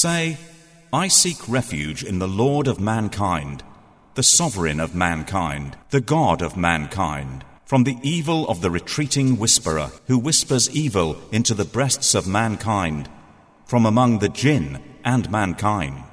Say, I seek refuge in the Lord of mankind, the sovereign of mankind, the God of mankind, from the evil of the retreating whisperer who whispers evil into the breasts of mankind, from among the jinn and mankind.